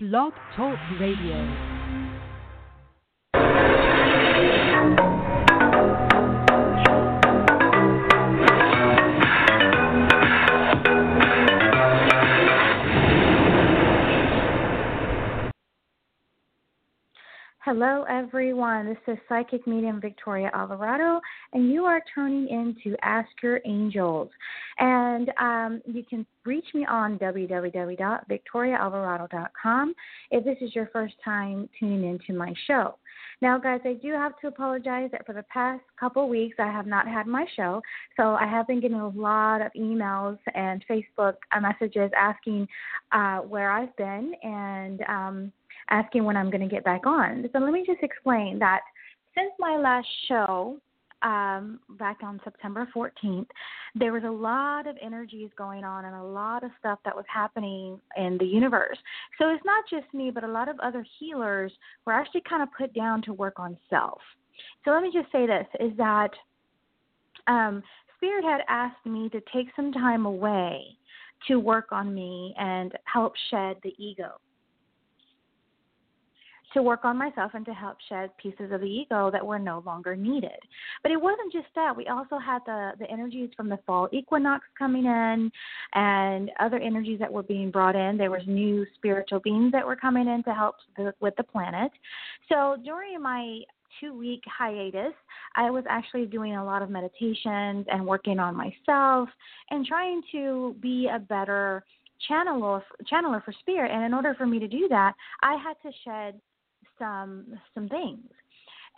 Blog Talk Radio. Hello, everyone. This is Psychic Medium Victoria Alvarado, and you are tuning in to Ask Your Angels. And um, you can reach me on www.victoriaalvarado.com if this is your first time tuning into my show. Now, guys, I do have to apologize that for the past couple weeks I have not had my show, so I have been getting a lot of emails and Facebook messages asking uh, where I've been and. Um, asking when I'm going to get back on. So let me just explain that since my last show um, back on September 14th, there was a lot of energies going on and a lot of stuff that was happening in the universe. So it's not just me, but a lot of other healers were actually kind of put down to work on self. So let me just say this is that um, Spirit had asked me to take some time away to work on me and help shed the ego to work on myself and to help shed pieces of the ego that were no longer needed. But it wasn't just that. We also had the, the energies from the fall equinox coming in and other energies that were being brought in. There was new spiritual beings that were coming in to help the, with the planet. So during my two week hiatus, I was actually doing a lot of meditations and working on myself and trying to be a better channeler channeler for spirit and in order for me to do that i had to shed some some things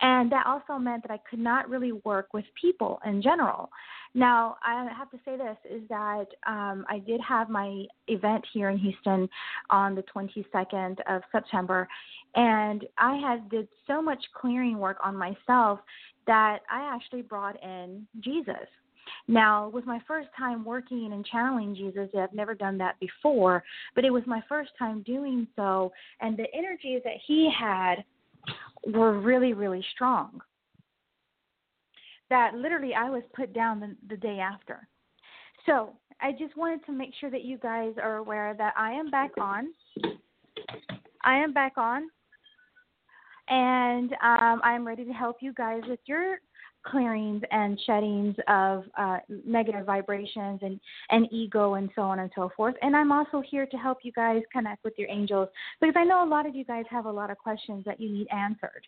and that also meant that I could not really work with people in general. Now, I have to say this is that um, I did have my event here in Houston on the 22nd of September, and I had did so much clearing work on myself that I actually brought in Jesus. Now, it was my first time working and channeling Jesus. I've never done that before, but it was my first time doing so, and the energies that he had were really, really strong. That literally I was put down the, the day after. So I just wanted to make sure that you guys are aware that I am back on. I am back on, and um, I am ready to help you guys with your clearings and sheddings of uh, negative vibrations and, and ego and so on and so forth. And I'm also here to help you guys connect with your angels because I know a lot of you guys have a lot of questions that you need answered.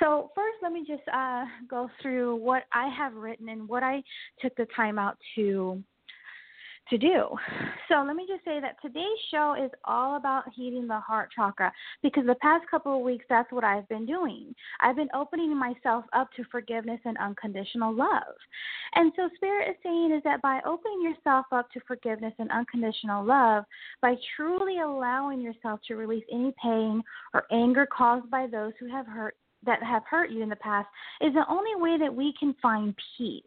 So, first, let me just uh, go through what I have written and what I took the time out to to do. So let me just say that today's show is all about heating the heart chakra because the past couple of weeks that's what I've been doing. I've been opening myself up to forgiveness and unconditional love. And so Spirit is saying is that by opening yourself up to forgiveness and unconditional love, by truly allowing yourself to release any pain or anger caused by those who have hurt that have hurt you in the past is the only way that we can find peace.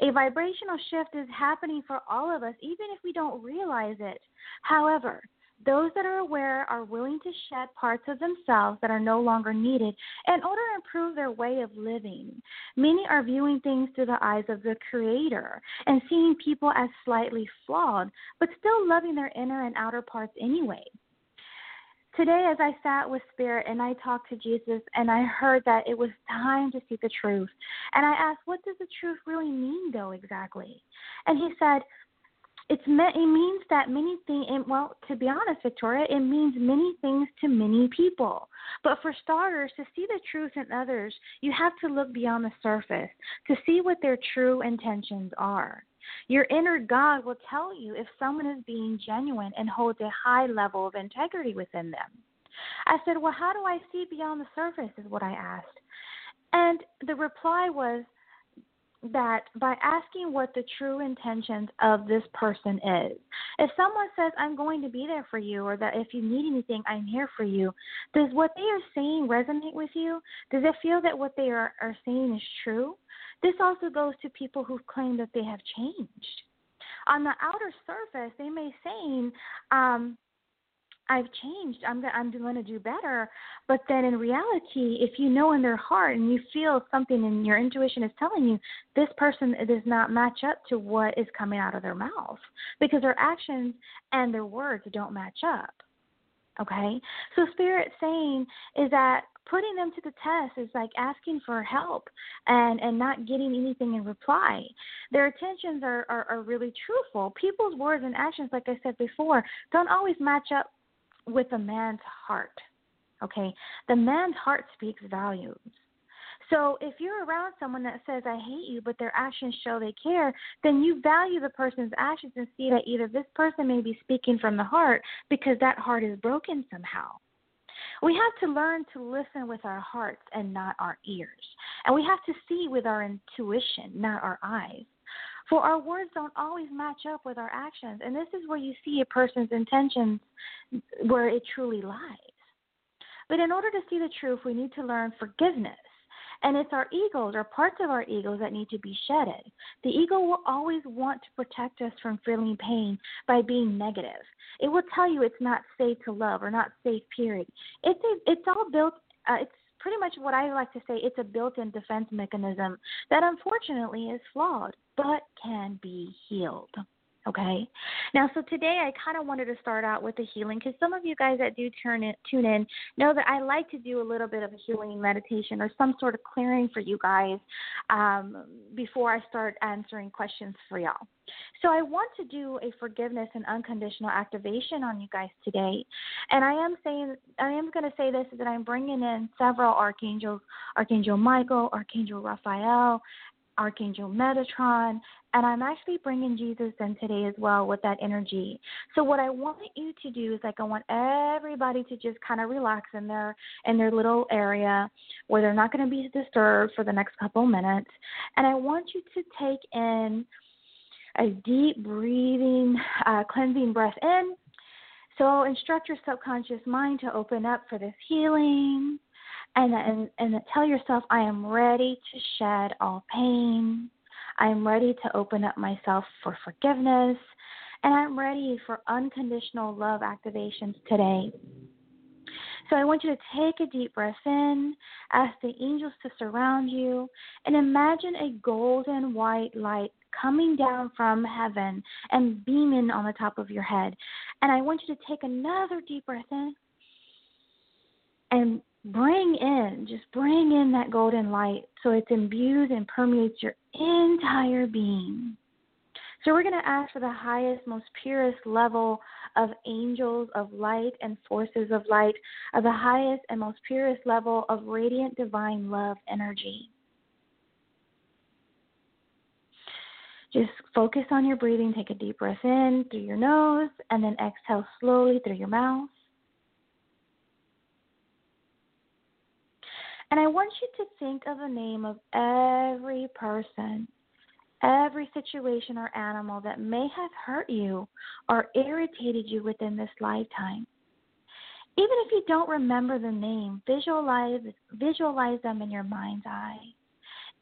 A vibrational shift is happening for all of us, even if we don't realize it. However, those that are aware are willing to shed parts of themselves that are no longer needed in order to improve their way of living. Many are viewing things through the eyes of the Creator and seeing people as slightly flawed, but still loving their inner and outer parts anyway. Today, as I sat with Spirit and I talked to Jesus, and I heard that it was time to see the truth. And I asked, What does the truth really mean, though, exactly? And he said, it's it means that many things well to be honest victoria it means many things to many people but for starters to see the truth in others you have to look beyond the surface to see what their true intentions are your inner God will tell you if someone is being genuine and holds a high level of integrity within them. I said, Well, how do I see beyond the surface? is what I asked. And the reply was that by asking what the true intentions of this person is. If someone says, I'm going to be there for you, or that if you need anything, I'm here for you, does what they are saying resonate with you? Does it feel that what they are, are saying is true? This also goes to people who claim that they have changed. On the outer surface, they may say, um, I've changed. I'm I'm going to do better. But then in reality, if you know in their heart and you feel something and your intuition is telling you this person does not match up to what is coming out of their mouth because their actions and their words don't match up. Okay? So spirit saying is that putting them to the test is like asking for help and and not getting anything in reply. Their intentions are, are are really truthful. People's words and actions like i said before don't always match up with a man's heart okay? The man's heart speaks volumes. So if you're around someone that says I hate you but their actions show they care, then you value the person's actions and see that either this person may be speaking from the heart because that heart is broken somehow. We have to learn to listen with our hearts and not our ears. And we have to see with our intuition, not our eyes. For our words don't always match up with our actions. And this is where you see a person's intentions where it truly lies. But in order to see the truth, we need to learn forgiveness. And it's our egos or parts of our egos that need to be shedded. The ego will always want to protect us from feeling pain by being negative. It will tell you it's not safe to love or not safe, period. It's, a, it's all built, uh, it's pretty much what I like to say it's a built in defense mechanism that unfortunately is flawed but can be healed. Okay. Now, so today I kind of wanted to start out with the healing because some of you guys that do turn in, tune in know that I like to do a little bit of a healing meditation or some sort of clearing for you guys um, before I start answering questions for y'all. So I want to do a forgiveness and unconditional activation on you guys today, and I am saying I am going to say this that I'm bringing in several archangels, Archangel Michael, Archangel Raphael, Archangel Metatron, and I'm actually bringing Jesus in today as well with that energy. So what I want you to do is like I want everybody to just kind of relax in their in their little area where they're not going to be disturbed for the next couple minutes, and I want you to take in a deep breathing, uh, cleansing breath in. So instruct your subconscious mind to open up for this healing and and and tell yourself I am ready to shed all pain. I am ready to open up myself for forgiveness, and I'm ready for unconditional love activations today. So I want you to take a deep breath in, ask the angels to surround you, and imagine a golden white light coming down from heaven and beaming on the top of your head. And I want you to take another deep breath in and bring in, just bring in that golden light so it's imbued and permeates your entire being. So we're going to ask for the highest, most purest level of angels of light and forces of light, of the highest and most purest level of radiant divine love energy. Just focus on your breathing. Take a deep breath in through your nose and then exhale slowly through your mouth. And I want you to think of the name of every person, every situation or animal that may have hurt you or irritated you within this lifetime. Even if you don't remember the name, visualize visualize them in your mind's eye.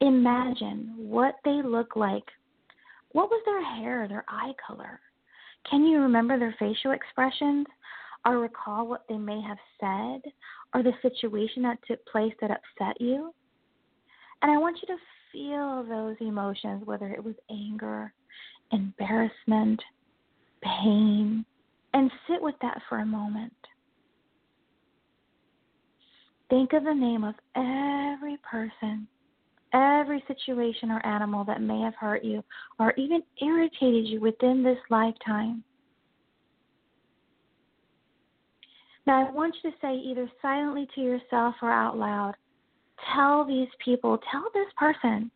Imagine what they look like. What was their hair, their eye color? Can you remember their facial expressions? or recall what they may have said or the situation that took place that upset you. And I want you to feel those emotions, whether it was anger, embarrassment, pain, and sit with that for a moment. Think of the name of every person, every situation or animal that may have hurt you or even irritated you within this lifetime. Now, I want you to say either silently to yourself or out loud, tell these people, tell this person,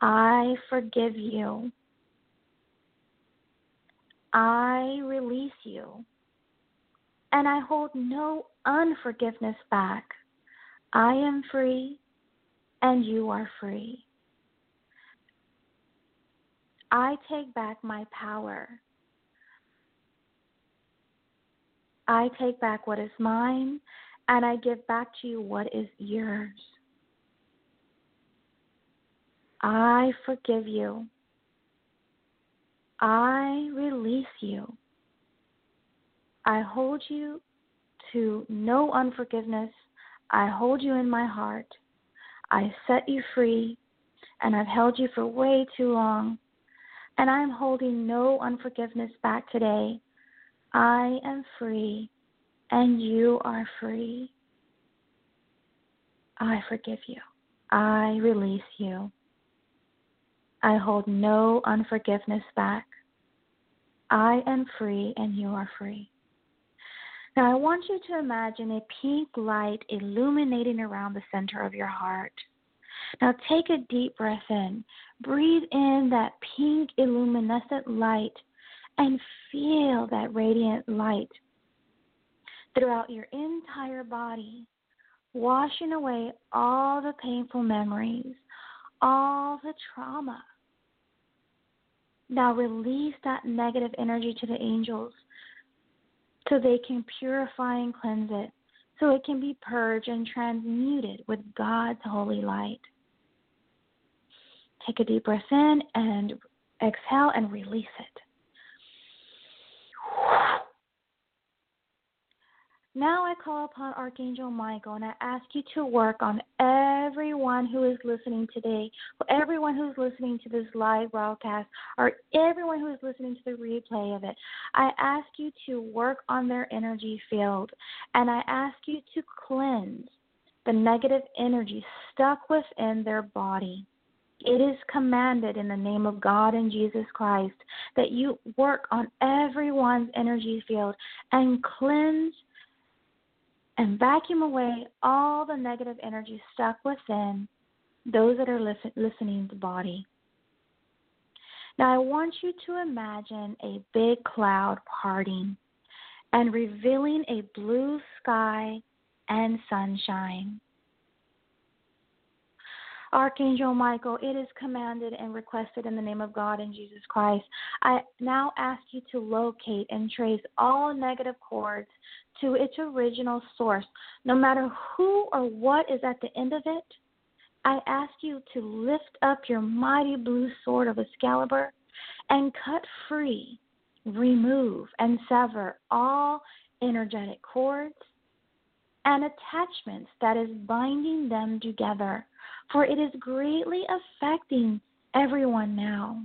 I forgive you. I release you. And I hold no unforgiveness back. I am free and you are free. I take back my power. I take back what is mine and I give back to you what is yours. I forgive you. I release you. I hold you to no unforgiveness. I hold you in my heart. I set you free, and I've held you for way too long. And I'm holding no unforgiveness back today. I am free and you are free. I forgive you. I release you. I hold no unforgiveness back. I am free and you are free. Now, I want you to imagine a pink light illuminating around the center of your heart. Now, take a deep breath in. Breathe in that pink illuminescent light and feel that radiant light throughout your entire body, washing away all the painful memories, all the trauma. Now release that negative energy to the angels so they can purify and cleanse it, so it can be purged and transmuted with God's holy light. Take a deep breath in and exhale and release it. Now I call upon Archangel Michael and I ask you to work on everyone who is listening today, everyone who's listening to this live broadcast, or everyone who is listening to the replay of it. I ask you to work on their energy field and I ask you to cleanse the negative energy stuck within their body. It is commanded in the name of God and Jesus Christ that you work on everyone's energy field and cleanse and vacuum away all the negative energy stuck within those that are listen, listening to body. Now, I want you to imagine a big cloud parting and revealing a blue sky and sunshine. Archangel Michael, it is commanded and requested in the name of God and Jesus Christ. I now ask you to locate and trace all negative cords to its original source. No matter who or what is at the end of it, I ask you to lift up your mighty blue sword of Excalibur and cut free, remove, and sever all energetic cords and attachments that is binding them together, for it is greatly affecting everyone now.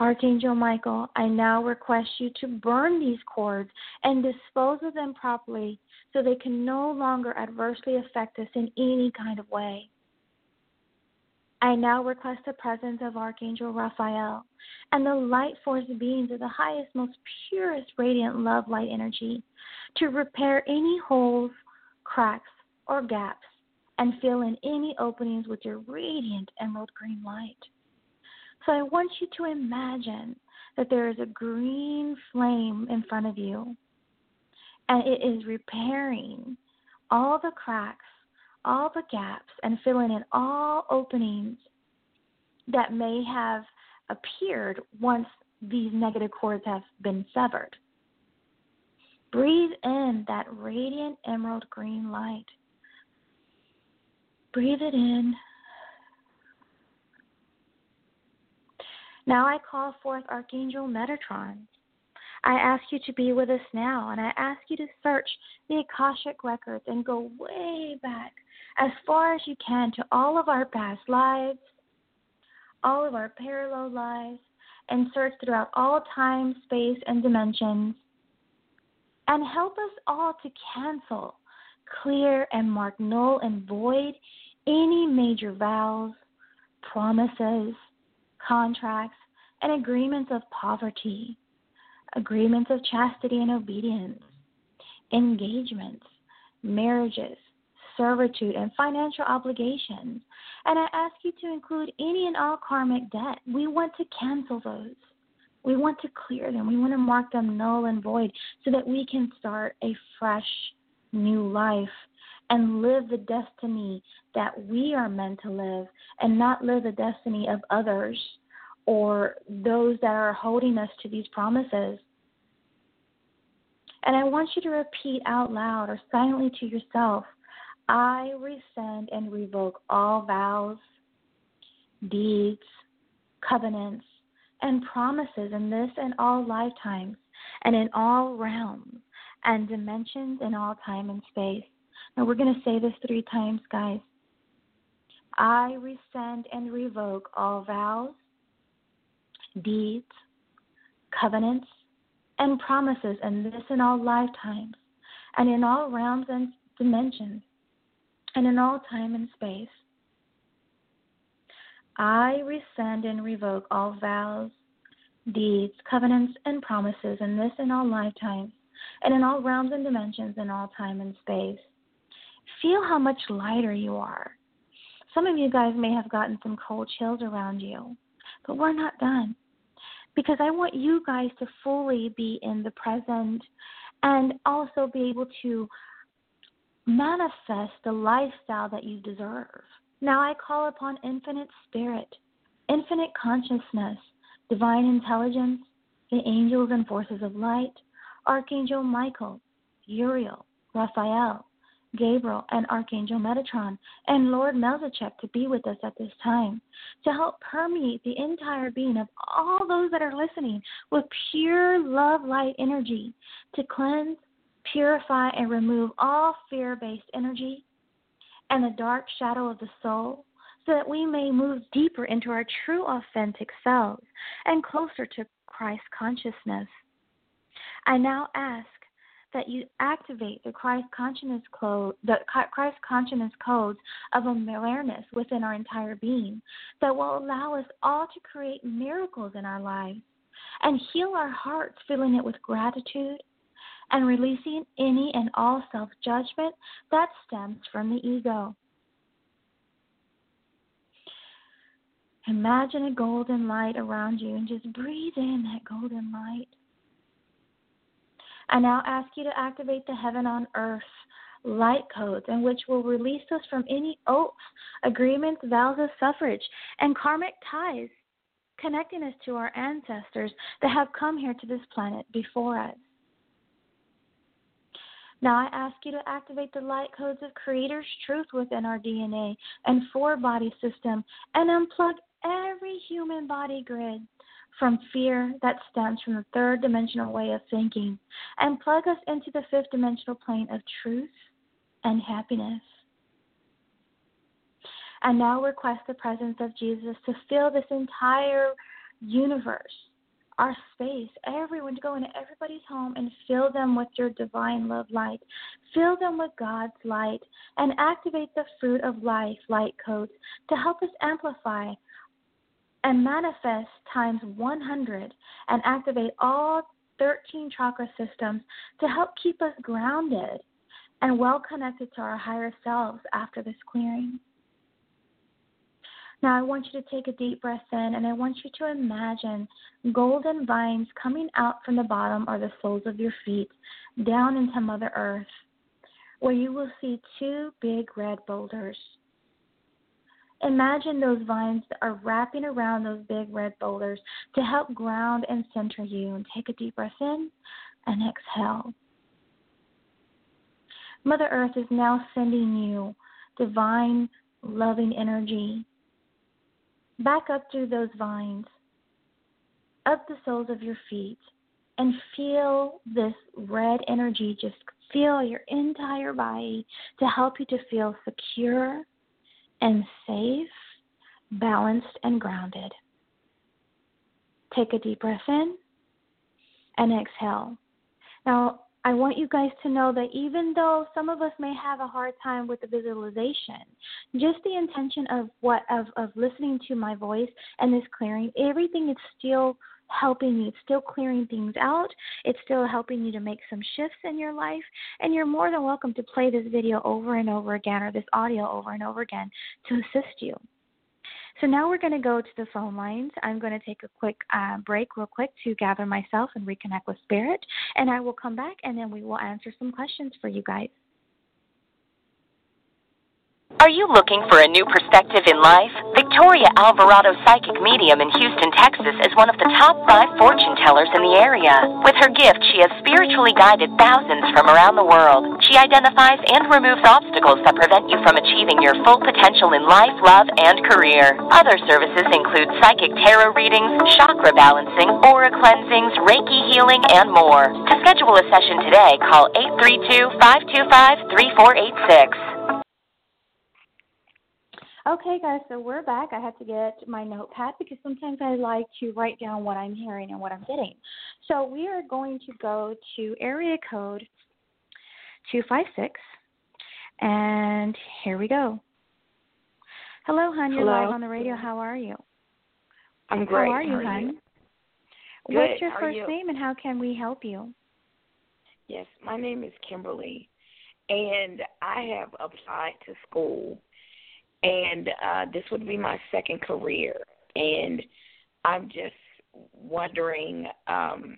Archangel Michael, I now request you to burn these cords and dispose of them properly so they can no longer adversely affect us in any kind of way. I now request the presence of Archangel Raphael and the light force beings of the highest, most purest, radiant love light energy to repair any holes, cracks, or gaps and fill in any openings with your radiant emerald green light. So I want you to imagine that there is a green flame in front of you and it is repairing all the cracks, all the gaps, and filling in all openings that may have appeared once these negative cords have been severed. Breathe in that radiant emerald green light. Breathe it in Now I call forth Archangel Metatron. I ask you to be with us now, and I ask you to search the Akashic records and go way back as far as you can to all of our past lives, all of our parallel lives, and search throughout all time, space, and dimensions. And help us all to cancel, clear, and mark null and void any major vows, promises, contracts, and agreements of poverty, agreements of chastity and obedience, engagements, marriages, servitude, and financial obligations. And I ask you to include any and all karmic debt. We want to cancel those. We want to clear them. We want to mark them null and void so that we can start a fresh new life and live the destiny that we are meant to live and not live the destiny of others or those that are holding us to these promises. And I want you to repeat out loud or silently to yourself I rescind and revoke all vows, deeds, covenants, and promises in this and all lifetimes, and in all realms and dimensions in all time and space. Now we're going to say this three times, guys. I rescind and revoke all vows, deeds, covenants, and promises in this and all lifetimes, and in all realms and dimensions, and in all time and space. I rescind and revoke all vows, deeds, covenants, and promises in this and all lifetimes, and in all realms and dimensions, in all time and space. Feel how much lighter you are. Some of you guys may have gotten some cold chills around you, but we're not done because I want you guys to fully be in the present and also be able to manifest the lifestyle that you deserve. Now I call upon infinite spirit, infinite consciousness, divine intelligence, the angels and forces of light, Archangel Michael, Uriel, Raphael, Gabriel, and Archangel Metatron, and Lord Melchizedek to be with us at this time, to help permeate the entire being of all those that are listening with pure love light energy, to cleanse, purify, and remove all fear based energy and the dark shadow of the soul, so that we may move deeper into our true authentic selves and closer to Christ consciousness. I now ask that you activate the Christ consciousness code, the Christ consciousness codes of awareness within our entire being that will allow us all to create miracles in our lives and heal our hearts, filling it with gratitude and releasing any and all self judgment that stems from the ego. Imagine a golden light around you and just breathe in that golden light. I now ask you to activate the heaven on earth light codes and which will release us from any oaths, agreements, vows of suffrage, and karmic ties connecting us to our ancestors that have come here to this planet before us. Now I ask you to activate the light codes of Creator's truth within our DNA and four body system and unplug every human body grid from fear that stems from the third dimensional way of thinking and plug us into the fifth dimensional plane of truth and happiness. And now request the presence of Jesus to fill this entire universe, our space, everyone to go into everybody's home and fill them with your divine love light. Fill them with God's light and activate the fruit of life light codes to help us amplify and manifest times 100 and activate all 13 chakra systems to help keep us grounded and well connected to our higher selves after this clearing. Now, I want you to take a deep breath in and I want you to imagine golden vines coming out from the bottom or the soles of your feet down into Mother Earth, where you will see two big red boulders. Imagine those vines that are wrapping around those big red boulders to help ground and center you. And take a deep breath in and exhale. Mother Earth is now sending you divine, loving energy back up through those vines, up the soles of your feet, and feel this red energy just feel your entire body to help you to feel secure and safe, balanced, and grounded. Take a deep breath in and exhale. Now, I want you guys to know that even though some of us may have a hard time with the visualization, just the intention of what of, of listening to my voice and this clearing, everything is still helping you. It's still clearing things out. It's still helping you to make some shifts in your life. And you're more than welcome to play this video over and over again or this audio over and over again to assist you. So now we're going to go to the phone lines. I'm going to take a quick uh, break, real quick, to gather myself and reconnect with Spirit. And I will come back and then we will answer some questions for you guys. Are you looking for a new perspective in life? Victoria Alvarado, psychic medium in Houston, Texas, is one of the top five fortune tellers in the area. With her gift, she has spiritually guided thousands from around the world. She identifies and removes obstacles that prevent you from achieving your full potential in life, love, and career. Other services include psychic tarot readings, chakra balancing, aura cleansings, Reiki healing, and more. To schedule a session today, call 832 525 3486. Okay, guys, so we're back. I had to get my notepad because sometimes I like to write down what I'm hearing and what I'm getting. So we are going to go to area code 256, and here we go. Hello, hon. You're Hello. live on the radio. How are you? I'm great. How are you, How are hon? Good. What's your How first you? name and how can we help you? Yes, my name is Kimberly, and I have applied to school, and uh, this would be my second career, and I'm just wondering um,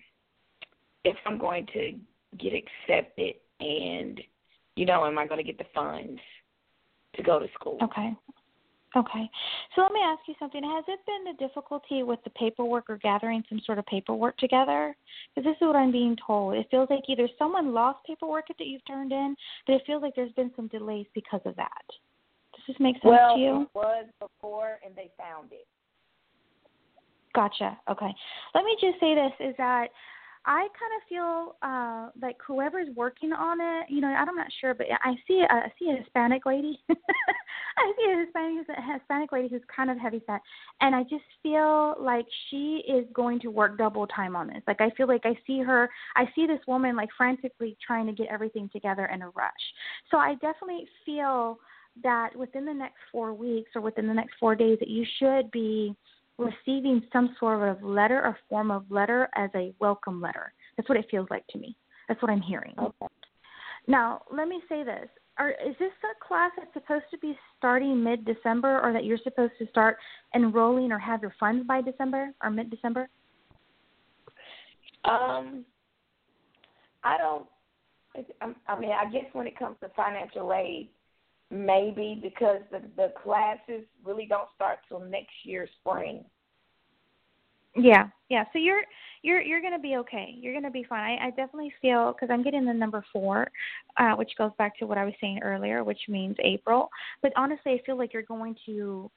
if I'm going to get accepted, and you know, am I going to get the funds to go to school? Okay. Okay. So let me ask you something. Has it been the difficulty with the paperwork or gathering some sort of paperwork together? Because this is what I'm being told. It feels like either someone lost paperwork that you've turned in, but it feels like there's been some delays because of that. Does this make sense well, to you? Well, it was before, and they found it. Gotcha. Okay. Let me just say this is that I kind of feel uh like whoever's working on it, you know, I'm not sure, but I see a, I see a Hispanic lady. I see a Hispanic a Hispanic lady who's kind of heavy set, and I just feel like she is going to work double time on this. Like I feel like I see her, I see this woman like frantically trying to get everything together in a rush. So I definitely feel that within the next four weeks or within the next four days that you should be receiving some sort of letter or form of letter as a welcome letter. That's what it feels like to me. That's what I'm hearing. Okay. Now, let me say this. Are, is this a class that's supposed to be starting mid December or that you're supposed to start enrolling or have your funds by December or mid December? Um, I don't. I mean, I guess when it comes to financial aid, maybe because the the classes really don't start till next year spring. Yeah, yeah. So you're you're you're gonna be okay. You're gonna be fine. I, I definitely feel because I'm getting the number four, uh, which goes back to what I was saying earlier, which means April. But honestly, I feel like you're going to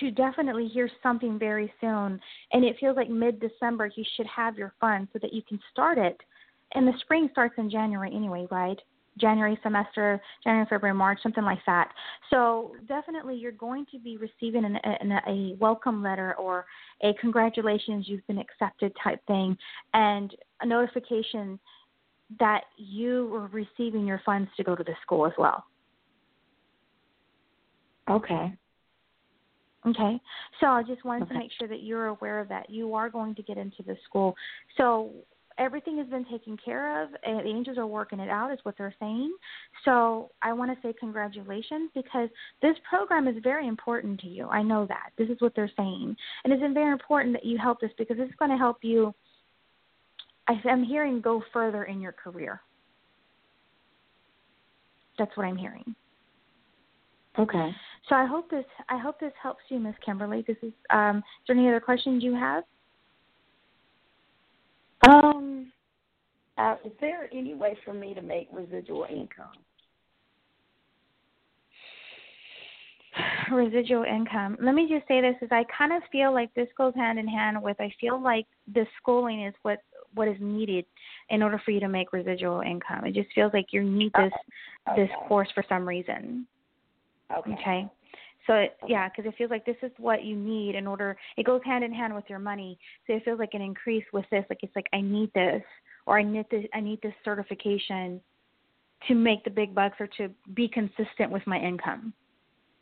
to definitely hear something very soon, and it feels like mid December you should have your funds so that you can start it. And the spring starts in January anyway, right? January semester, January, February, March, something like that. So definitely, you're going to be receiving an, an, a welcome letter or a congratulations, you've been accepted type thing, and a notification that you were receiving your funds to go to the school as well. Okay. Okay. So I just wanted Okay. to make sure that you're aware of that. You are going to get into the school. So everything has been taken care of. And the angels are working it out, is what they're saying. So I want to say congratulations because this program is very important to you. I know that. This is what they're saying. And it's very important that you help this because it's going to help you. I- I'm hearing go further in your career. That's what I'm hearing. Okay. So I hope this I hope this helps you, Miss Kimberly. This is um is there any other questions you have? Um, uh, is there any way for me to make residual income? Residual income. Let me just say this is I kind of feel like this goes hand in hand with I feel like the schooling is what what is needed in order for you to make residual income. It just feels like you need this this course for some reason. Okay. Okay. So it, yeah, because it feels like this is what you need in order. It goes hand in hand with your money. So it feels like an increase with this. Like it's like I need this, or I need this. I need this certification to make the big bucks or to be consistent with my income.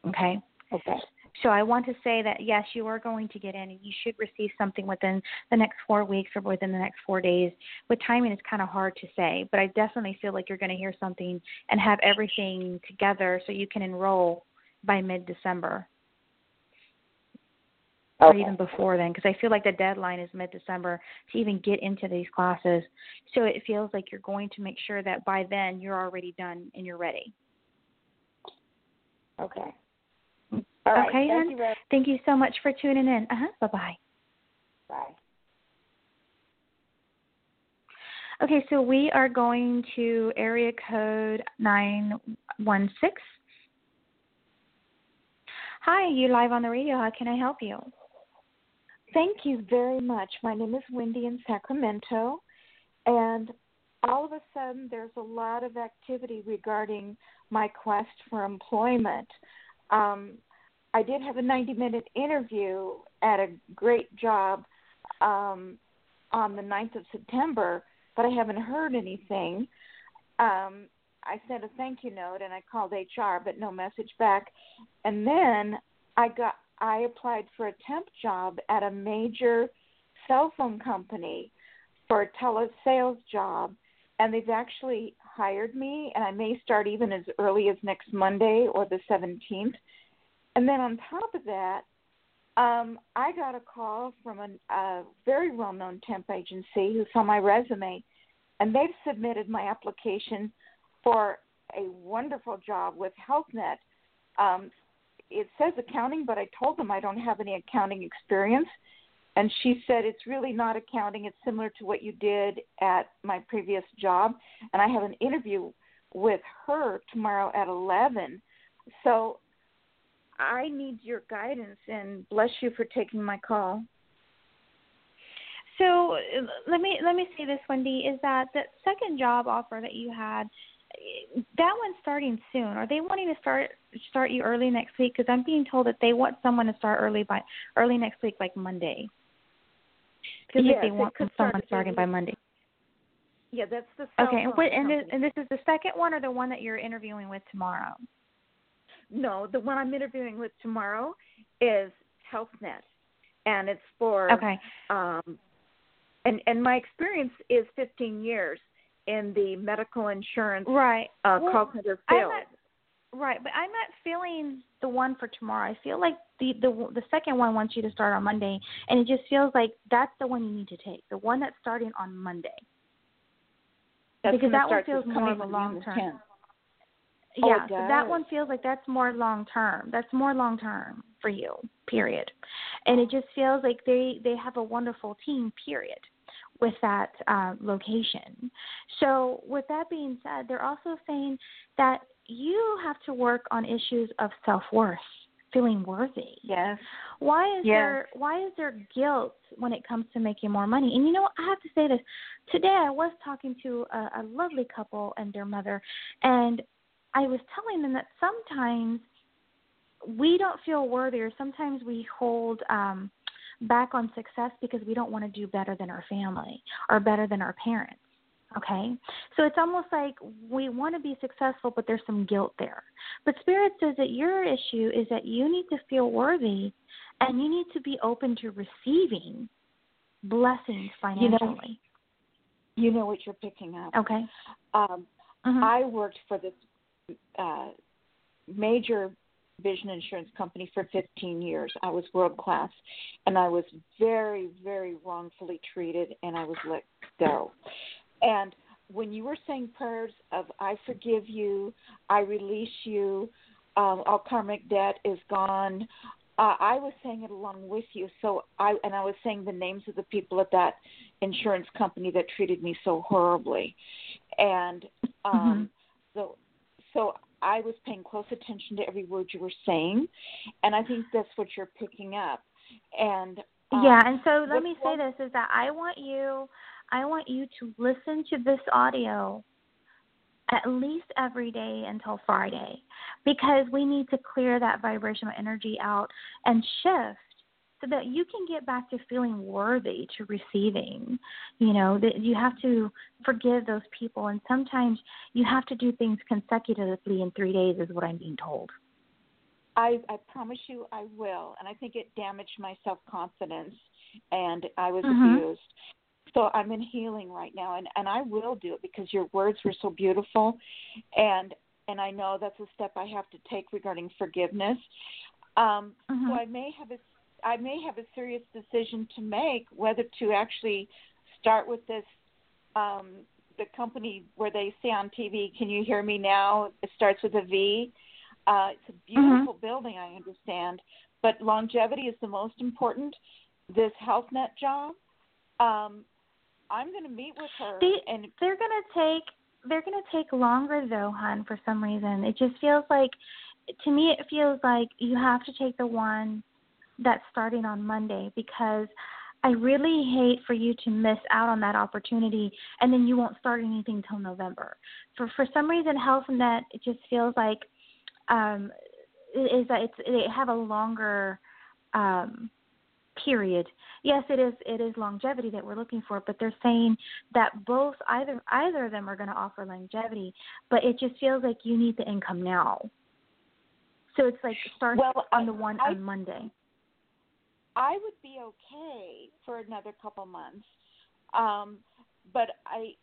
Okay. Okay. So I want to say that yes, you are going to get in, and you should receive something within the next four weeks or within the next four days. With timing, it's kind of hard to say, but I definitely feel like you're going to hear something and have everything together so you can enroll by mid-December or even before then, because I feel like the deadline is mid-December to even get into these classes. So it feels like you're going to make sure that by then you're already done and you're ready. Okay. All right. Okay, Thank you Thank you so much for tuning in. Uh huh. Bye bye. Bye. Okay, so we are going to area code 916. Hi, you live on the radio. How can I help you? Thank you very much. My name is Wendy in Sacramento, and all of a sudden there's a lot of activity regarding my quest for employment. um, I did have a 90 minute interview at a great job um, on the 9th of September, but I haven't heard anything. Um, I sent a thank you note and I called HR, but no message back. And then I got I applied for a temp job at a major cell phone company for a telesales job, and they've actually hired me, and I may start even as early as next Monday or the 17th. And then on top of that, um, I got a call from a, a very well known temp agency who saw my resume, and they've submitted my application for a wonderful job with Health Net. Um, it says accounting, but I told them I don't have any accounting experience. And she said, It's really not accounting. It's similar to what you did at my previous job. And I have an interview with her tomorrow at 11. So I need your guidance and bless you for taking my call. So let me let me say this, Wendy, is that the second job offer that you had, that one's starting soon. Are they wanting to start start you early next week? Because I'm being told that they want someone to start early by early next week, like Monday. Because yes, they want someone start starting by Monday. Yeah, that's the okay. And, what, and, this, this, and this is the second one, or the one that you're interviewing with tomorrow? No, the one I'm interviewing with tomorrow is Health Net, and it's for okay. Um, and and my experience is 15 years in the medical insurance right uh, well, center field. Not, right, but I'm not feeling the one for tomorrow. I feel like the the the second one wants you to start on Monday, and it just feels like that's the one you need to take. The one that's starting on Monday. That's because that one feels more of a long term. 10th. Yeah, Oh, so that one feels like that's more long term. That's more long term for you. Period. And it just feels like they they have a wonderful team. Period. With that uh, location. So with that being said, they're also saying that you have to work on issues of self worth, feeling worthy. Yes. Why is Yes. there why is there guilt when it comes to making more money? And you know, I have to say this. Today I was talking to a, a lovely couple and their mother and I was telling them that sometimes we don't feel worthy or sometimes we hold um back on success because we don't want to do better than our family or better than our parents. Okay? So it's almost like we want to be successful, but there's some guilt there. But Spirit says that your issue is that you need to feel worthy and you need to be open to receiving blessings You know- financially. You know what you're picking up. okay? Um, Mhm. I worked for this uh, major vision insurance company for 15 years. I was world class, and I was very, very wrongfully treated, and I was let go. And when you were saying prayers of "I forgive you," "I release you," um, all karmic debt is gone. Uh, I was saying it along with you. So I and I was saying the names of the people at that insurance company that treated me so horribly, and um, so so I was paying close attention to every word you were saying, and I think that's what you're picking up. And um, yeah, and so let me say this is that I want you I want you to listen to this audio at least every day until Friday because we need to clear that vibrational energy out and shift so that you can get back to feeling worthy to receiving. You know, that you have to forgive those people and sometimes you have to do things consecutively in 3 days is what I'm being told. I, I promise you I will. And I think it damaged my self confidence and I was Mhm. abused. So I'm in healing right now and, and I will do it because your words were so beautiful and and I know that's a step I have to take regarding forgiveness. Um Mhm. so I may have a I may have a serious decision to make whether to actually start with this um the company where they say on TV, Can you hear me now? It starts with a V. Uh, it's a beautiful building, I understand, but longevity is the most important. This Health Net job, um, I'm going to meet with her, They- and they're gonna take they're gonna take longer though, hon. for some reason. It just feels like to me it feels like you have to take the one that's starting on Monday because I really hate for you to miss out on that opportunity and then you won't start anything till November. For for some reason Health Net it just feels like um is that it's they have a longer um period. Yes, it is it is longevity that we're looking for, but they're saying that both either either of them are going to offer longevity, but it just feels like you need the income now. So it's like start Well, on the one I- on Monday. I would be okay for another couple months, um, but I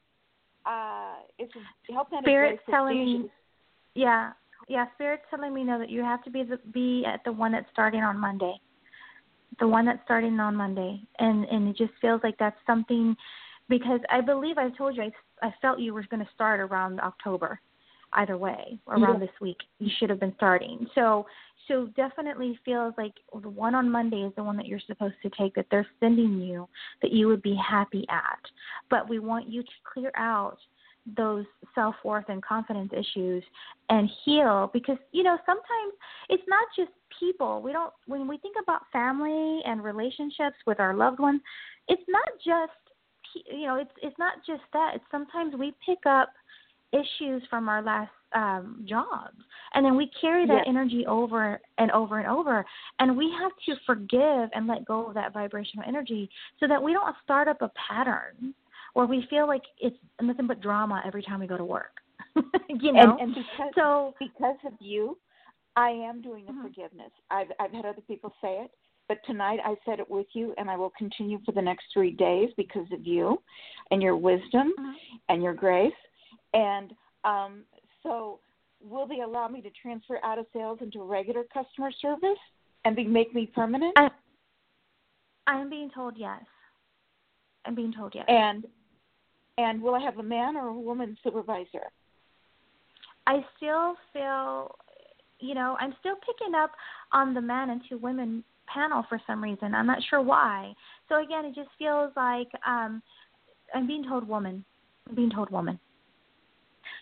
uh, it's net Spirit's telling me- Yeah, yeah. Spirit's telling me now that you have to be the, be at the one that's starting on Monday, the one that's starting on Monday, and and it just feels like that's something because I believe I told you I I felt you were going to start around October, either way, around Yeah. this week. You should have been starting. So so definitely feels like the one on Monday is the one that you're supposed to take that they're sending you that you would be happy at. But we want you to clear out those self worth and confidence issues and heal because you know sometimes it's not just people we don't when we think about family and relationships with our loved ones it's not just you know it's it's not just that it's sometimes we pick up issues from our last um jobs and then we carry that Yes. energy over and over and over and we have to forgive and let go of that vibrational energy so that we don't start up a pattern where we feel like it's nothing but drama every time we go to work you know and, and because so because of you, I am doing the Mhm. forgiveness. I've I've had other people say it, but tonight I said it with you, and I will continue for the next three days because of you, and your wisdom, Mhm. and your grace, and um, so will they allow me to transfer out of sales into regular customer service and be, make me permanent? I, I'm being told yes. I'm being told yes. and and will I have a man or a woman supervisor? I still feel, you know, I'm still picking up on the men and two women panel for some reason. I'm not sure why. So again, it just feels like um I'm being told woman. I'm being told woman.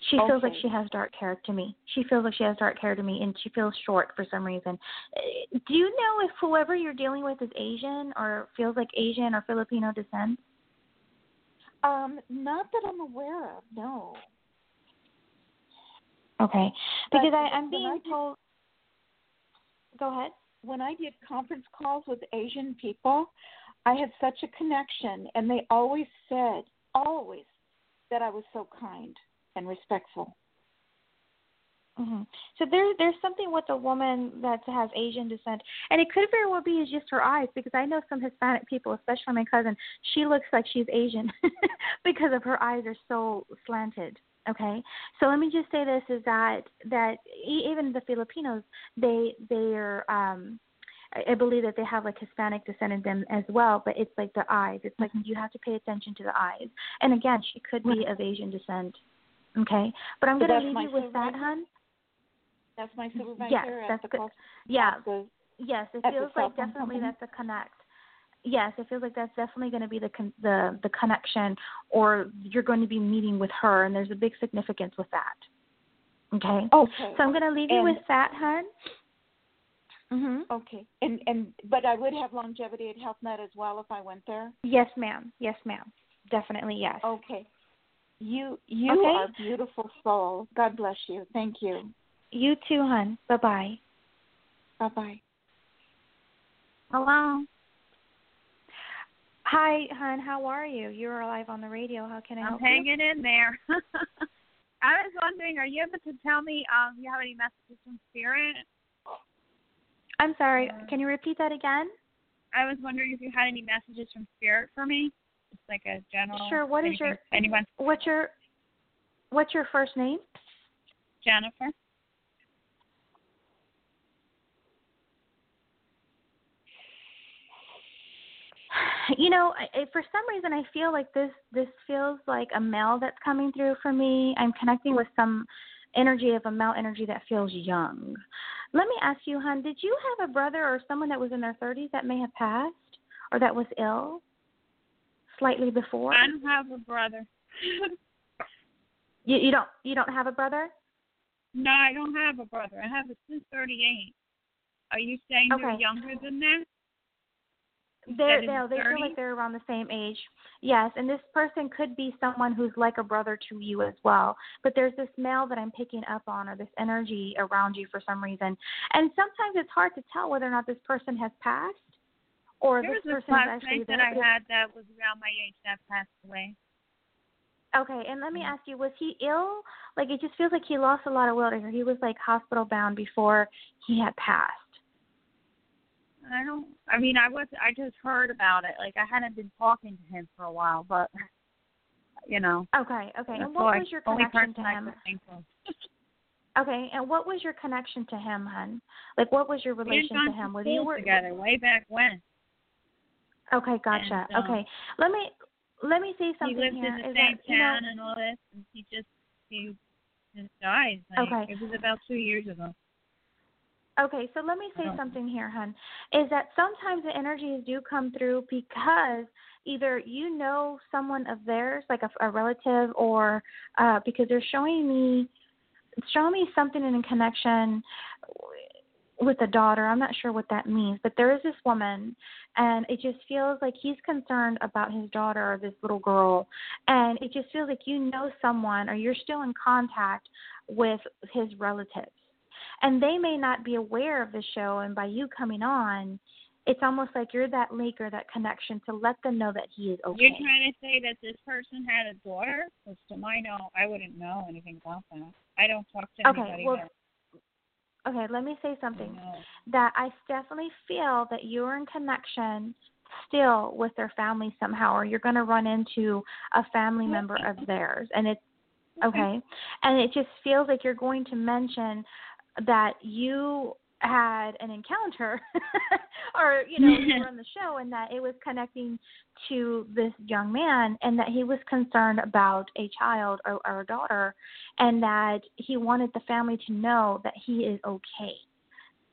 She feels like she has dark hair to me. She feels like she has dark hair to me, and she feels short for some reason. Uh, Do you know if whoever you're dealing with is Asian or feels like Asian or Filipino descent? Um, not that I'm aware of. No. Okay, because I, I'm I being did- told. Go ahead. when I did conference calls with Asian people, I had such a connection, and they always said, always, that I was so kind and respectful. hmm So there, there's something with a woman that has Asian descent, and it could very well be just her eyes, because I know some Hispanic people, especially my cousin, she looks like she's Asian because of her eyes are so slanted. Okay, so let me just say this: is that that e- even the Filipinos, they they're um, I I believe that they have like Hispanic descent in them as well, but it's like the eyes. It's like you have to pay attention to the eyes. And again, she could be of Asian descent. Okay, but I'm So going to leave you with that, hun. That's my supervisor Yes, at that's the good. Yeah, the- yes, it feels like definitely company? that's a connect. Yes, it feels like that's definitely going to be the con- the the connection, or you're going to be meeting with her, and there's a big significance with that. Okay. Okay. So I'm going to leave you And- with that, hun. Mhm. Okay. And and but I would have longevity at Health Net as well if I went there. Yes, ma'am. Yes, ma'am. Definitely yes. Okay. You you Okay. are a beautiful soul. God bless you. Thank you. You too, hun. Bye bye. Bye bye. Hello. Hi, hun. How are you? You're live on the radio. How can I I'm help you? hanging in there. I was wondering, are you able to tell me um, you have any messages from Spirit? I'm sorry. Can you repeat that again? I was wondering if you had any messages from Spirit for me, just like a general. Sure. What is your anyone? what's your what's your first name? Jennifer. You know, I, I- for some reason, I feel like this this feels like a male that's coming through for me. I'm connecting with some energy of a male energy that feels young. Let me ask you, hon, did you have a brother or someone that was in their 30s that may have passed or that was ill slightly before? I don't have a brother. You, you don't you don't have a brother? no, I don't have a brother. I have a 238. Are you saying you're younger than that? They're, in they his they feel like they're around the same age. Yes, and this person could be someone who's like a brother to you as well. But there's this male that I'm picking up on, or this energy around you for some reason. And sometimes it's hard to tell whether or not this person has passed, or There was this person is actually that. I had that was around my age that passed away. Okay, and let me ask you, was he ill? Like it just feels like he lost a lot of weight, or he was like hospital bound before he had passed. I don't. I mean, I was. I just heard about it. Like I hadn't been talking to him for a while, but you know. Okay, okay. And what was your connection to him? Okay, and what was your connection to him, hun? Like what was your relation to him? Was school you were together way back when. Okay, gotcha. And, um, okay. Let me let me say He something lived here. in the is same that, you know, town and all this, and he just he just died. Like, Okay. It was about two years ago. Okay, so let me say don't- something here, hun. Is that sometimes the energies do come through because either you know someone of theirs, like a, a relative, or uh, because they're showing me, showing me something in connection with a daughter. I'm not sure what that means, but there is this woman, and it just feels like he's concerned about his daughter or this little girl, and it just feels like you know someone or you're still in contact with his relatives and they may not be aware of the show and by you coming on it's almost like you're that link or that connection to let them know that he is okay You're trying to say that this person had a daughter? Because to my know, I wouldn't know anything about that. I don't talk to Okay, anybody well, that okay let me say something. Know. that i definitely feel that you're in connection still with their family somehow or you're going to run into a family mm-hmm. member of theirs and it's mm-hmm. okay? And it just feels like you're going to mention that you had an encounter or you know you were on the show and that it was connecting to this young man and that he was concerned about a child or, or a daughter and that he wanted the family to know that he is okay.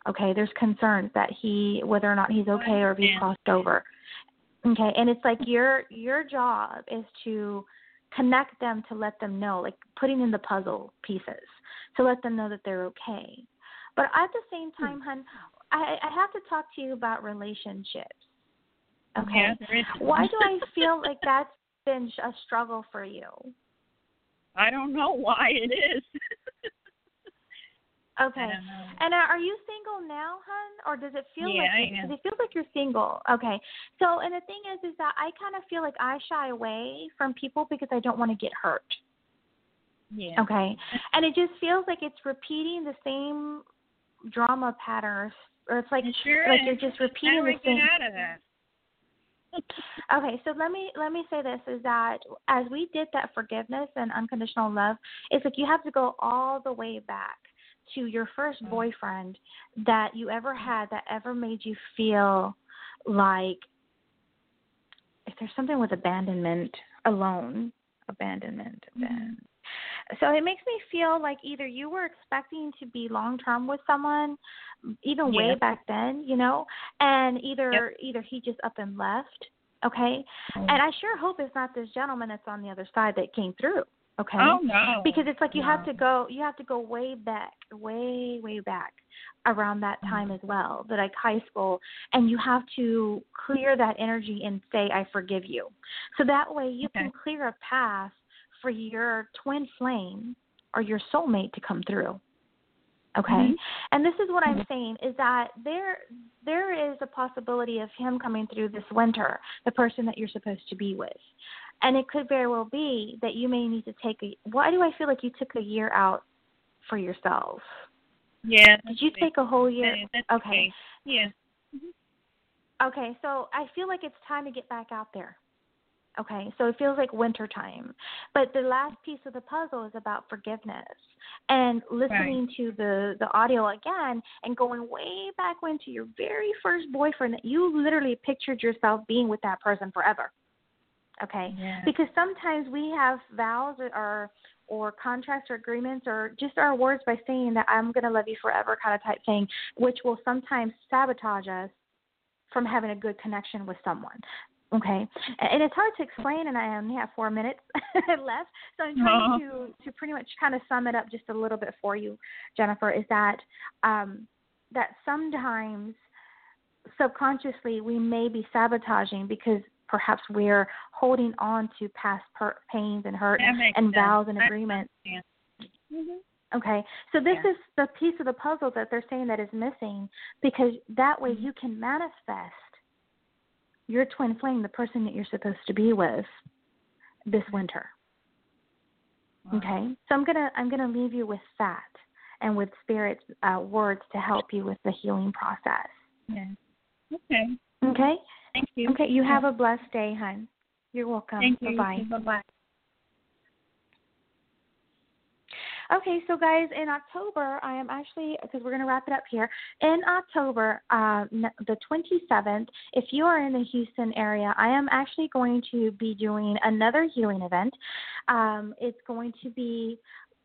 Okay? There's concerns that he whether or not he's okay or if he's crossed over. Okay? And it's like your your job is to connect them to let them know like putting in the puzzle pieces to let them know that they're okay but at the same Hmm. time hun i i have to talk to you about relationships okay Yeah, why do i feel like that's been a struggle for you I don't know why it is. okay I don't know. And are you single now, hun, or does it feel Yeah, like I am. does it feel like you're single? Okay. So, and the thing is, is that I kind of feel like I shy away from people because I don't want to get hurt. Yeah. Okay. And it just feels like it's repeating the same drama patterns, or it's like It sure like is. you're just repeating the same. get out of that? Okay, so let me let me say this is that as we did that forgiveness and unconditional love, it's like you have to go all the way back to your first Mm. boyfriend that you ever had that ever made you feel like if there's something with abandonment, alone, abandonment, Mm-hmm. So it makes me feel like either you were expecting to be long term with someone, even way back then, you know, and either either he just up and left, okay. Mm. And I sure hope it's not this gentleman that's on the other side that came through, okay. Oh no. Because it's like you have to go, you have to go way back, way way back around that Mm-hmm. time as well, that like high school, and you have to clear that energy and say I forgive you, so that way you Okay. can clear a path for your twin flame or your soulmate to come through. Okay? Mhm. And this is what I'm saying is that there there is a possibility of him coming through this winter, the person that you're supposed to be with. And it could very well be that you may need to take a why do I feel like you took a year out for yourself? Yeah. Did you take a whole year? okay. Okay. Yeah. Okay, so I feel like it's time to get back out there. Okay, so it feels like winter time. But the last piece of the puzzle is about forgiveness and listening to the the audio again and going way back when to your very first boyfriend that you literally pictured yourself being with that person forever. Okay? Yeah. Because sometimes we have vows or or contracts or agreements or just our words by saying that I'm going to love you forever kind of type thing, which will sometimes sabotage us from having a good connection with someone. Okay, and it's hard to explain, and I only have four minutes left, so I'm trying to to pretty much kind of sum it up just a little bit for you, Jennifer. Is that um, that sometimes subconsciously we may be sabotaging because perhaps we're holding on to past per- pains and hurt and sense. vows and agreements. Mhm. Okay, so this Yeah. is the piece of the puzzle that they're saying that is missing because that way Mhm. you can manifest your twin flame, the person that you're supposed to be with this winter. Wow. Okay, so I'm gonna I'm gonna leave you with that and with spirit's uh, words to help you with the healing process. Yeah. Okay. Okay, Thank you. okay, you have a blessed day, hon. You're welcome. Thank you. Bye bye. Bye bye. Okay, so guys, in October, I am actually because we're going to wrap it up here. In October, uh, the 27th, if you are in the Houston area, I am actually going to be doing another healing event. Um, it's going to be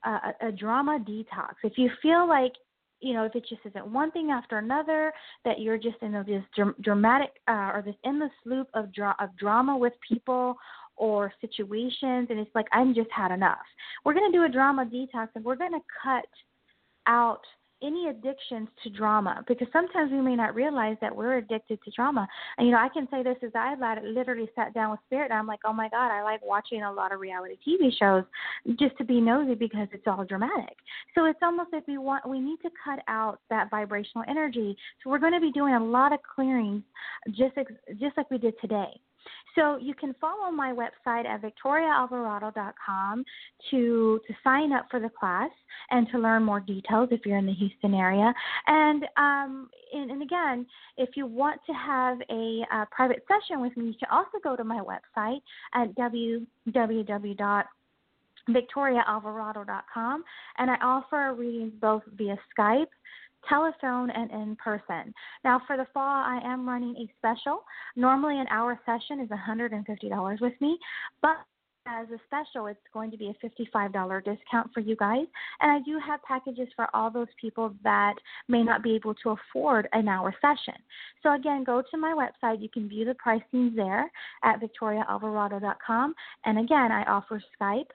a, a- drama detox. If you feel like you know, if it just isn't one thing after another, that you're just in this dr- dramatic uh, or this endless loop of dra- of drama with people or situations, and it's like I'm just had enough. We're going to do a drama detox, and we're going to cut out any addictions to drama because sometimes we may not realize that we're addicted to drama. And you know, I can say this as I literally sat down with Spirit, and I'm like, oh my God, I like watching a lot of reality TV shows just to be nosy because it's all dramatic. So it's almost like we want we need to cut out that vibrational energy. So we're going to be doing a lot of clearings, just just like we did today. So you can follow my website at victoriaalvarado.com to to sign up for the class and to learn more details if you're in the Houston area. And um, and, and again, if you want to have a, private session with me, you can also go to my website at www victoriaalvarado.com and I offer readings both via Skype, telephone, and in person. Now, for the fall, I am running a special. Normally, an hour session is $150 with me, but as a special, it's going to be a $55 discount for you guys. And I do have packages for all those people that may not be able to afford an hour session. So, again, go to my website. You can view the pricing there at victoriaalvarado.com. And again, I offer Skype,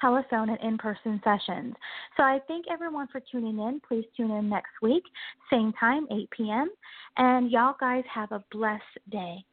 telephone, and in person sessions. So I thank everyone for tuning in. Please tune in next week, same time, 8 p.m. And y'all guys have a blessed day.